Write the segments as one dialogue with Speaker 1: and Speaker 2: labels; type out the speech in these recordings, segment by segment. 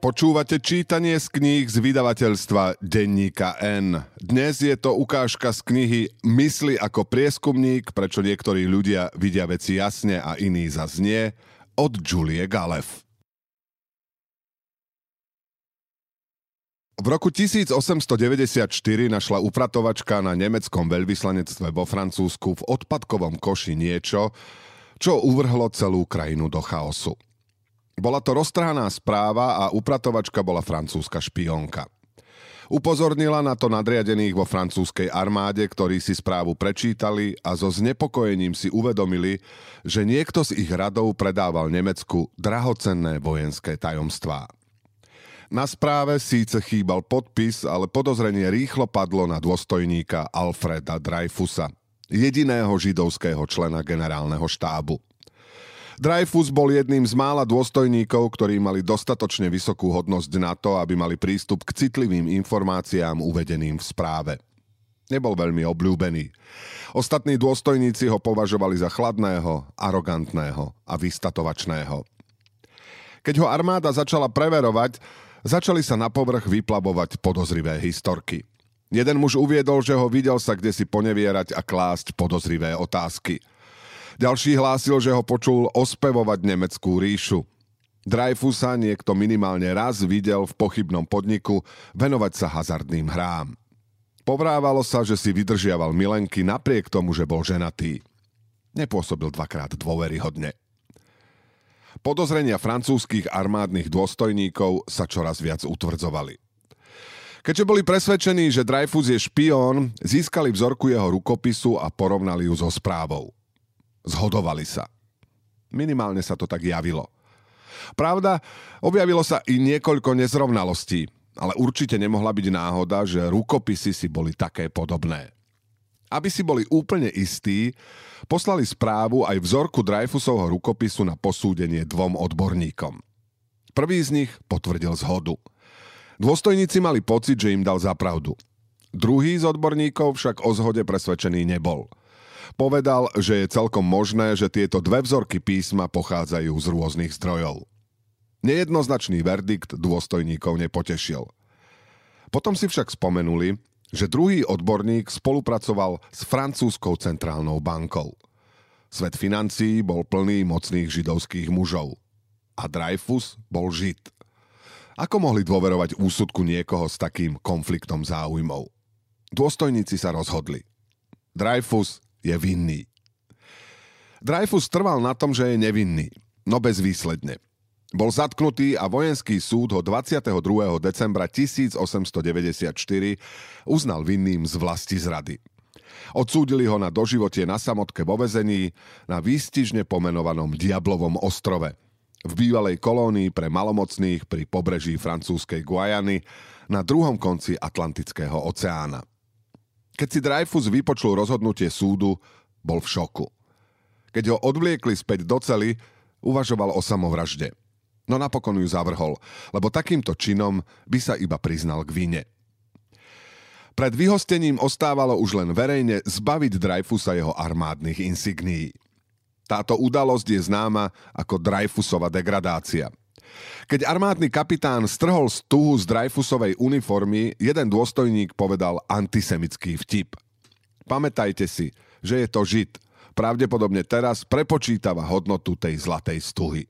Speaker 1: Počúvate čítanie z kníh z vydavateľstva Denníka N. Dnes je to ukážka z knihy Mysli ako prieskumník, prečo niektorí ľudia vidia veci jasne a iní zas nie, od Julie Galef. V roku 1894 našla upratovačka na nemeckom veľvyslanectve vo Francúzsku v odpadkovom koši niečo, čo uvrhlo celú krajinu do chaosu. Bola to roztrhaná správa a upratovačka bola francúzska špionka. Upozornila na to nadriadených vo francúzskej armáde, ktorí si správu prečítali a so znepokojením si uvedomili, že niekto z ich radov predával Nemecku drahocenné vojenské tajomstvá. Na správe síce chýbal podpis, ale podozrenie rýchlo padlo na dôstojníka Alfreda Dreyfusa, jediného židovského člena generálneho štábu. Dreyfus bol jedným z mála dôstojníkov, ktorí mali dostatočne vysokú hodnosť na to, aby mali prístup k citlivým informáciám uvedeným v správe. Nebol veľmi obľúbený. Ostatní dôstojníci ho považovali za chladného, arogantného a vystatovačného. Keď ho armáda začala preverovať, začali sa na povrch vyplavovať podozrivé historky. Jeden muž uviedol, že ho videl sa kde si ponevierať a klásť podozrivé otázky – ďalší hlásil, že ho počul ospevovať nemeckú ríšu. Dreyfusa niekto minimálne raz videl v pochybnom podniku venovať sa hazardným hrám. Povrávalo sa, že si vydržiaval milenky napriek tomu, že bol ženatý. Nepôsobil dvakrát dôveryhodne. Podozrenia francúzskych armádnych dôstojníkov sa čoraz viac utvrdzovali. Keďže boli presvedčení, že Dreyfus je špión, získali vzorku jeho rukopisu a porovnali ju so správou. Zhodovali sa. Minimálne sa to tak javilo. Pravda, objavilo sa i niekoľko nezrovnalostí, ale určite nemohla byť náhoda, že rukopisy si boli také podobné. Aby si boli úplne istí, poslali správu aj vzorku Dreyfusovho rukopisu na posúdenie dvom odborníkom. Prvý z nich potvrdil zhodu. Dôstojníci mali pocit, že im dal zapravdu. Druhý z odborníkov však o zhode presvedčený nebol – Povedal, že je celkom možné, že tieto dve vzorky písma pochádzajú z rôznych zdrojov. Nejednoznačný verdikt dôstojníkov nepotešil. Potom si však spomenuli, že druhý odborník spolupracoval s francúzskou centrálnou bankou. Svet financií bol plný mocných židovských mužov. A Dreyfus bol žid. Ako mohli dôverovať úsudku niekoho s takým konfliktom záujmov? Dôstojníci sa rozhodli. Dreyfus je vinný. Dreyfus trval na tom, že je nevinný, no bezvýsledne. Bol zatknutý a vojenský súd ho 22. decembra 1894 uznal vinným z vlasti zrady. Odsúdili ho na doživotie na samotke vo vezení na výstižne pomenovanom Diablovom ostrove v bývalej kolónii pre malomocných pri pobreží francúzskej Guajany na druhom konci Atlantického oceána. Keď si Dreyfus vypočul rozhodnutie súdu, bol v šoku. Keď ho odvliekli späť do cely, uvažoval o samovražde. No napokon ju zavrhol, lebo takýmto činom by sa iba priznal k vine. Pred vyhostením ostávalo už len verejne zbaviť Dreyfusa jeho armádnych insignií. Táto udalosť je známa ako Dreyfusova degradácia – keď armádny kapitán strhol stuhu z Dreyfusovej uniformy, jeden dôstojník povedal antisemický vtip. Pamätajte si, že je to žid. Pravdepodobne teraz prepočítava hodnotu tej zlatej stuhy.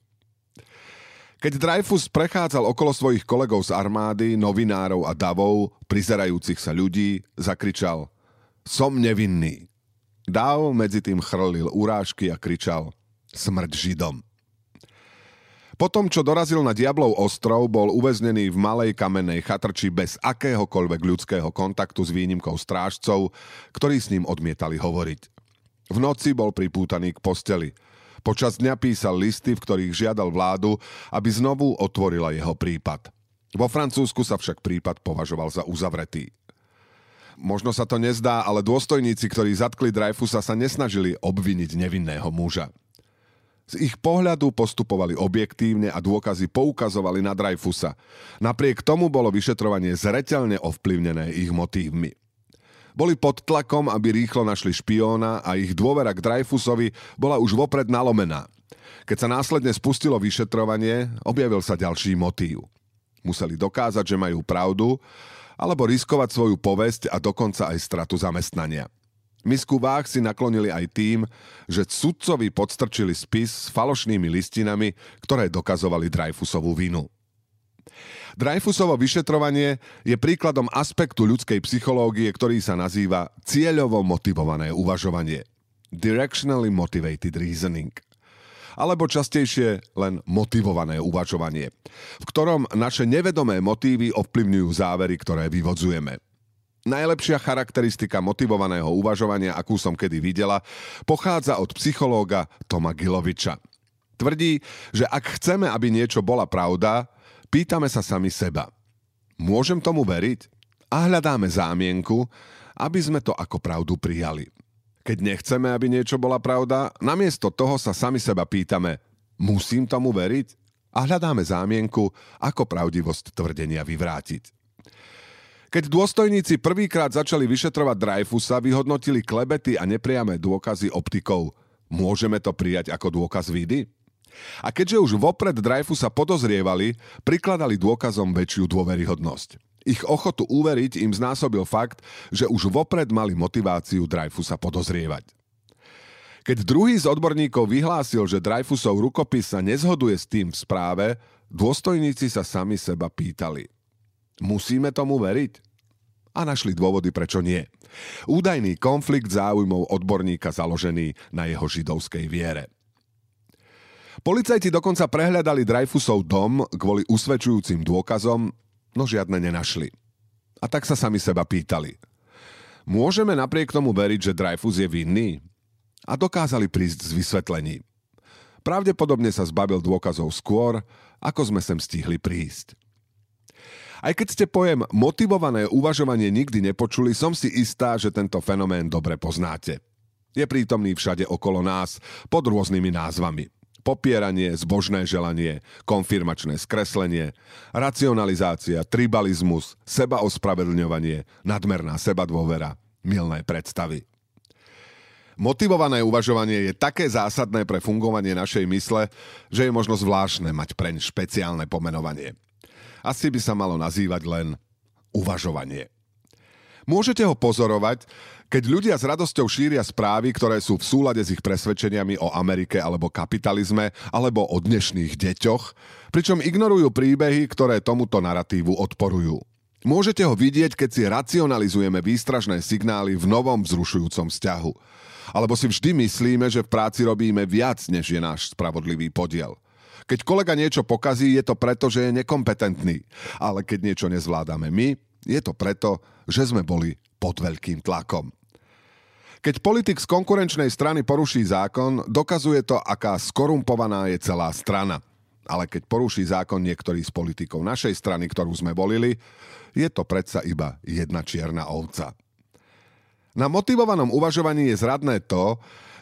Speaker 1: Keď Dreyfus prechádzal okolo svojich kolegov z armády, novinárov a davov, prizerajúcich sa ľudí, zakričal Som nevinný. Dav medzi tým chrlil urážky a kričal Smrť Židom. Potom, čo dorazil na Diablov ostrov, bol uväznený v malej kamennej chatrči bez akéhokoľvek ľudského kontaktu s výnimkou strážcov, ktorí s ním odmietali hovoriť. V noci bol pripútaný k posteli. Počas dňa písal listy, v ktorých žiadal vládu, aby znovu otvorila jeho prípad. Vo Francúzsku sa však prípad považoval za uzavretý. Možno sa to nezdá, ale dôstojníci, ktorí zatkli Dreyfusa, sa nesnažili obviniť nevinného muža. Z ich pohľadu postupovali objektívne a dôkazy poukazovali na Dreyfusa. Napriek tomu bolo vyšetrovanie zreteľne ovplyvnené ich motívmi. Boli pod tlakom, aby rýchlo našli špióna a ich dôvera k Dreyfusovi bola už vopred nalomená. Keď sa následne spustilo vyšetrovanie, objavil sa ďalší motív. Museli dokázať, že majú pravdu, alebo riskovať svoju povesť a dokonca aj stratu zamestnania. Misku váh si naklonili aj tým, že sudcovi podstrčili spis s falošnými listinami, ktoré dokazovali Dreyfusovú vinu. Dreyfusovo vyšetrovanie je príkladom aspektu ľudskej psychológie, ktorý sa nazýva cieľovo motivované uvažovanie. Directionally motivated reasoning – alebo častejšie len motivované uvažovanie, v ktorom naše nevedomé motívy ovplyvňujú závery, ktoré vyvodzujeme. Najlepšia charakteristika motivovaného uvažovania, akú som kedy videla, pochádza od psychológa Toma Giloviča. Tvrdí, že ak chceme, aby niečo bola pravda, pýtame sa sami seba. Môžem tomu veriť? A hľadáme zámienku, aby sme to ako pravdu prijali. Keď nechceme, aby niečo bola pravda, namiesto toho sa sami seba pýtame, musím tomu veriť? A hľadáme zámienku, ako pravdivosť tvrdenia vyvrátiť. Keď dôstojníci prvýkrát začali vyšetrovať Dreyfusa, vyhodnotili klebety a nepriame dôkazy optikou. Môžeme to prijať ako dôkaz vidy? A keďže už vopred Dreyfusa podozrievali, prikladali dôkazom väčšiu dôveryhodnosť. Ich ochotu uveriť im znásobil fakt, že už vopred mali motiváciu Dreyfusa podozrievať. Keď druhý z odborníkov vyhlásil, že Dreyfusov rukopis sa nezhoduje s tým v správe, dôstojníci sa sami seba pýtali. Musíme tomu veriť? A našli dôvody, prečo nie. Údajný konflikt záujmov odborníka založený na jeho židovskej viere. Policajti dokonca prehľadali Dreyfusov dom kvôli usvedčujúcim dôkazom, no žiadne nenašli. A tak sa sami seba pýtali. Môžeme napriek tomu veriť, že Dreyfus je vinný? A dokázali prísť s vysvetlením. Pravdepodobne sa zbavil dôkazov skôr, ako sme sem stihli prísť. Aj keď ste pojem motivované uvažovanie nikdy nepočuli, som si istá, že tento fenomén dobre poznáte. Je prítomný všade okolo nás, pod rôznymi názvami popieranie, zbožné želanie, konfirmačné skreslenie, racionalizácia, tribalizmus, seba ospravedlňovanie, nadmerná seba dôvera, milné predstavy. Motivované uvažovanie je také zásadné pre fungovanie našej mysle, že je možno zvláštne mať preň špeciálne pomenovanie. Asi by sa malo nazývať len uvažovanie. Môžete ho pozorovať, keď ľudia s radosťou šíria správy, ktoré sú v súlade s ich presvedčeniami o Amerike alebo kapitalizme, alebo o dnešných deťoch, pričom ignorujú príbehy, ktoré tomuto narratívu odporujú. Môžete ho vidieť, keď si racionalizujeme výstražné signály v novom vzrušujúcom vzťahu. Alebo si vždy myslíme, že v práci robíme viac, než je náš spravodlivý podiel. Keď kolega niečo pokazí, je to preto, že je nekompetentný. Ale keď niečo nezvládame my, je to preto, že sme boli pod veľkým tlakom. Keď politik z konkurenčnej strany poruší zákon, dokazuje to, aká skorumpovaná je celá strana. Ale keď poruší zákon niektorý z politikov našej strany, ktorú sme volili, je to predsa iba jedna čierna ovca. Na motivovanom uvažovaní je zradné to,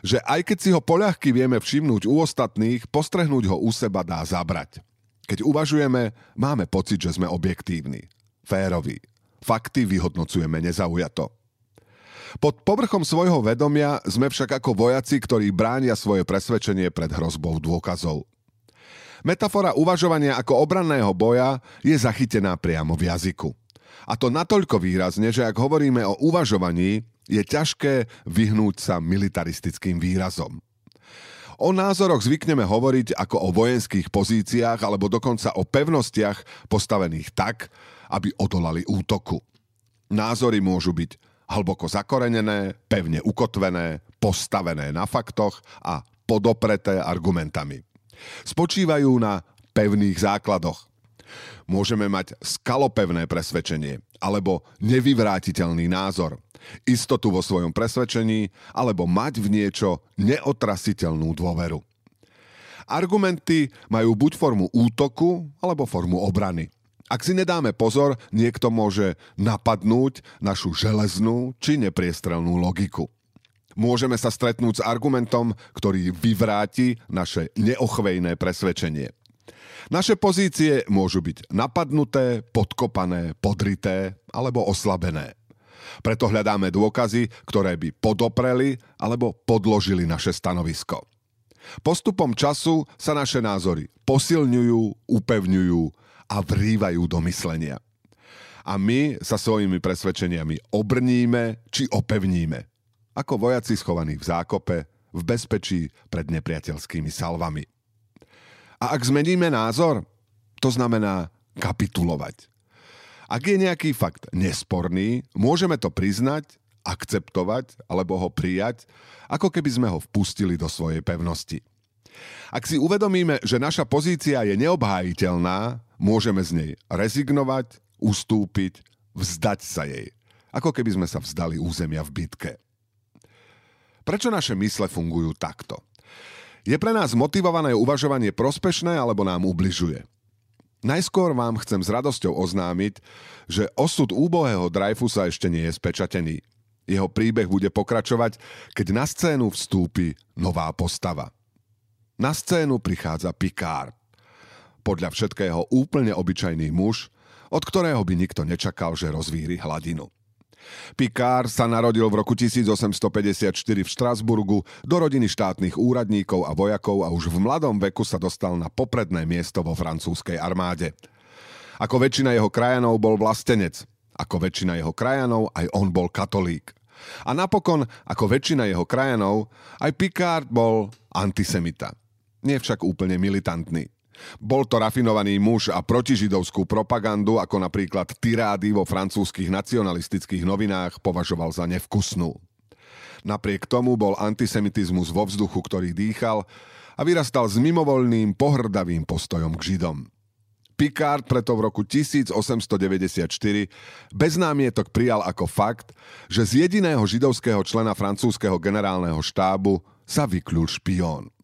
Speaker 1: že aj keď si ho poľahky vieme všimnúť u ostatných, postrehnúť ho u seba dá zabrať. Keď uvažujeme, máme pocit, že sme objektívni, féroví. Fakty vyhodnocujeme nezaujato. Pod povrchom svojho vedomia sme však ako vojaci, ktorí bránia svoje presvedčenie pred hrozbou dôkazov. Metafora uvažovania ako obranného boja je zachytená priamo v jazyku. A to natoľko výrazne, že ak hovoríme o uvažovaní, je ťažké vyhnúť sa militaristickým výrazom. O názoroch zvykneme hovoriť ako o vojenských pozíciách alebo dokonca o pevnostiach postavených tak, aby odolali útoku. Názory môžu byť hlboko zakorenené, pevne ukotvené, postavené na faktoch a podopreté argumentami. Spočívajú na pevných základoch. Môžeme mať skalopevné presvedčenie alebo nevyvrátiteľný názor, istotu vo svojom presvedčení alebo mať v niečo neotrasiteľnú dôveru. Argumenty majú buď formu útoku alebo formu obrany. Ak si nedáme pozor, niekto môže napadnúť našu železnú či nepriestrelnú logiku. Môžeme sa stretnúť s argumentom, ktorý vyvráti naše neochvejné presvedčenie. Naše pozície môžu byť napadnuté, podkopané, podrité alebo oslabené. Preto hľadáme dôkazy, ktoré by podopreli alebo podložili naše stanovisko. Postupom času sa naše názory posilňujú, upevňujú a vrývajú do myslenia. A my sa svojimi presvedčeniami obrníme či opevníme. Ako vojaci schovaní v zákope, v bezpečí pred nepriateľskými salvami. A ak zmeníme názor, to znamená kapitulovať. Ak je nejaký fakt nesporný, môžeme to priznať, akceptovať alebo ho prijať, ako keby sme ho vpustili do svojej pevnosti. Ak si uvedomíme, že naša pozícia je neobhájiteľná, môžeme z nej rezignovať, ustúpiť, vzdať sa jej. Ako keby sme sa vzdali územia v bitke. Prečo naše mysle fungujú takto? Je pre nás motivované uvažovanie prospešné alebo nám ubližuje? Najskôr vám chcem s radosťou oznámiť, že osud úbohého Dreyfusa ešte nie je spečatený. Jeho príbeh bude pokračovať, keď na scénu vstúpi nová postava. Na scénu prichádza Picard. Podľa všetkého úplne obyčajný muž, od ktorého by nikto nečakal, že rozvíri hladinu. Picard sa narodil v roku 1854 v Štrasburgu do rodiny štátnych úradníkov a vojakov a už v mladom veku sa dostal na popredné miesto vo francúzskej armáde. Ako väčšina jeho krajanov bol vlastenec. Ako väčšina jeho krajanov aj on bol katolík. A napokon, ako väčšina jeho krajanov, aj Picard bol antisemita. Nie však úplne militantný. Bol to rafinovaný muž a protižidovskú propagandu, ako napríklad tirády vo francúzskych nacionalistických novinách, považoval za nevkusnú. Napriek tomu bol antisemitizmus vo vzduchu, ktorý dýchal a vyrastal s mimovoľným, pohrdavým postojom k Židom. Picard preto v roku 1894 bez námietok prijal ako fakt, že z jediného židovského člena francúzského generálneho štábu sa vykľul špión.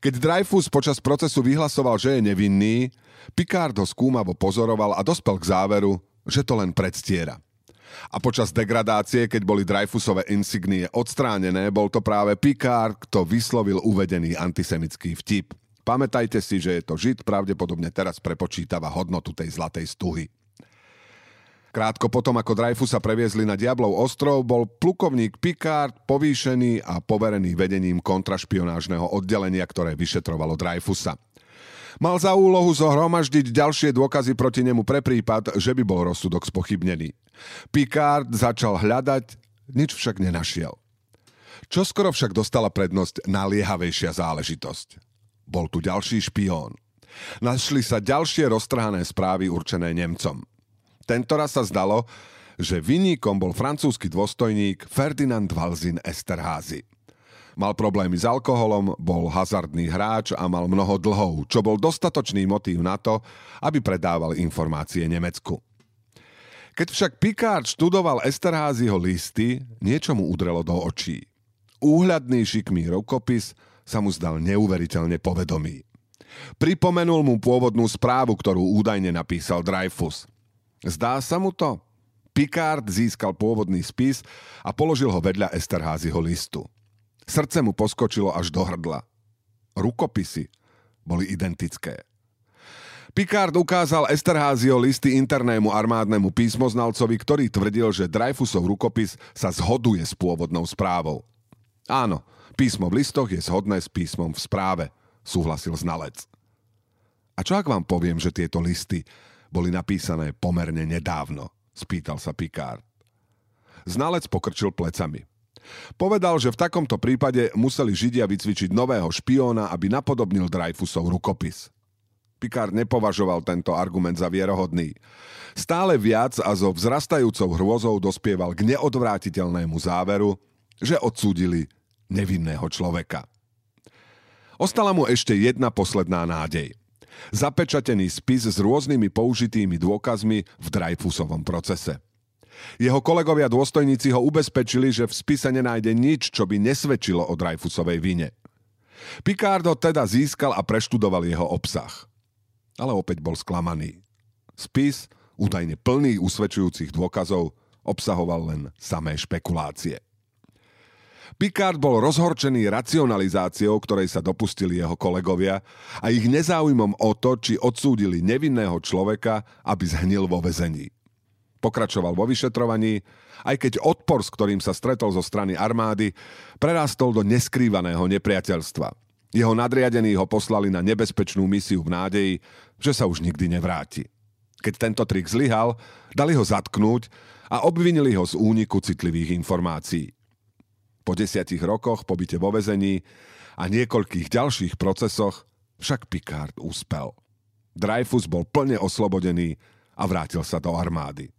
Speaker 1: Keď Dreyfus počas procesu vyhlasoval, že je nevinný, Picard ho skúmavo pozoroval a dospel k záveru, že to len predstiera. A počas degradácie, keď boli Dreyfusové insignie odstránené, bol to práve Picard, kto vyslovil uvedený antisemický vtip. Pamätajte si, že je to Žid, pravdepodobne teraz prepočítava hodnotu tej zlatej stuhy. Krátko potom, ako Dreyfusa previezli na Diablov ostrov, bol plukovník Picard povýšený a poverený vedením kontrašpionážneho oddelenia, ktoré vyšetrovalo Dreyfusa. Mal za úlohu zohromaždiť ďalšie dôkazy proti nemu pre prípad, že by bol rozsudok spochybnený. Picard začal hľadať, nič však nenašiel. Čo skoro však dostala prednosť naliehavejšia záležitosť. Bol tu ďalší špión. Našli sa ďalšie roztrhané správy určené Nemcom. Tentoraz sa zdalo, že vyníkom bol francúzsky dôstojník Ferdinand Valzin Esterházy. Mal problémy s alkoholom, bol hazardný hráč a mal mnoho dlhov, čo bol dostatočný motív na to, aby predával informácie Nemecku. Keď však Picard študoval Esterházyho listy, niečo mu udrelo do očí. Úhľadný šikmý rukopis sa mu zdal neuveriteľne povedomý. Pripomenul mu pôvodnú správu, ktorú údajne napísal Dreyfus – Zdá sa mu to? Picard získal pôvodný spis a položil ho vedľa Esterházyho listu. Srdce mu poskočilo až do hrdla. Rukopisy boli identické. Picard ukázal Esterházio listy internému armádnemu písmoznalcovi, ktorý tvrdil, že Dreyfusov rukopis sa zhoduje s pôvodnou správou. Áno, písmo v listoch je zhodné s písmom v správe, súhlasil znalec. A čo ak vám poviem, že tieto listy boli napísané pomerne nedávno? Spýtal sa Picard. Znalec pokrčil plecami. Povedal, že v takomto prípade museli Židia vycvičiť nového špióna, aby napodobnil Dreyfusov rukopis. Picard nepovažoval tento argument za vierohodný. Stále viac a so vzrastajúcou hrôzou dospieval k neodvrátiteľnému záveru, že odsúdili nevinného človeka. Ostala mu ešte jedna posledná nádej – Zapečatený spis s rôznymi použitými dôkazmi v Dreyfusovom procese. Jeho kolegovia dôstojníci ho ubezpečili, že v spise nenájde nič, čo by nesvedčilo o Dreyfusovej vine. Picardo teda získal a preštudoval jeho obsah. Ale opäť bol sklamaný. Spis, údajne plný usvedčujúcich dôkazov, obsahoval len samé špekulácie. Picard bol rozhorčený racionalizáciou, ktorej sa dopustili jeho kolegovia a ich nezáujmom o to, či odsúdili nevinného človeka, aby zhnil vo vezení. Pokračoval vo vyšetrovaní, aj keď odpor, s ktorým sa stretol zo strany armády, prerastol do neskrývaného nepriateľstva. Jeho nadriadení ho poslali na nebezpečnú misiu v nádeji, že sa už nikdy nevráti. Keď tento trik zlyhal, dali ho zatknúť a obvinili ho z úniku citlivých informácií. Po desiatich rokoch pobyte vo vezení a niekoľkých ďalších procesoch však Picard úspel. Dreyfus bol plne oslobodený a vrátil sa do armády.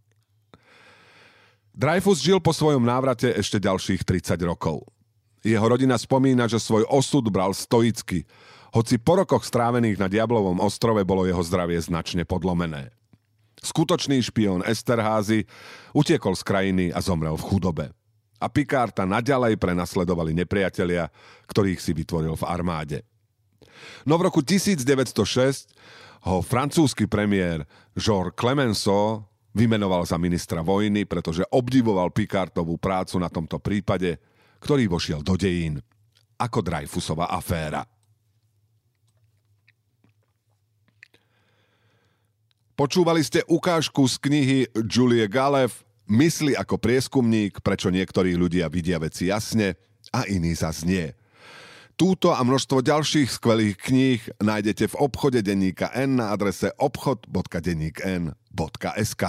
Speaker 1: Dreyfus žil po svojom návrate ešte ďalších 30 rokov. Jeho rodina spomína, že svoj osud bral stoicky, hoci po rokoch strávených na Diablovom ostrove bolo jeho zdravie značne podlomené. Skutočný špión Esterházy utiekol z krajiny a zomrel v chudobe. A Picarta naďalej prenasledovali nepriatelia, ktorých si vytvoril v armáde. No v roku 1906 ho francúzsky premiér Georges Clemenceau vymenoval za ministra vojny, pretože obdivoval Picardovú prácu na tomto prípade, ktorý vošiel do dejín ako Dreyfusová aféra. Počúvali ste ukážku z knihy Julie Galev Mysli ako prieskumník, prečo niektorí ľudia vidia veci jasne a iní zas nie. Túto a množstvo ďalších skvelých kníh nájdete v obchode denníka N na adrese obchod.denníkn.sk.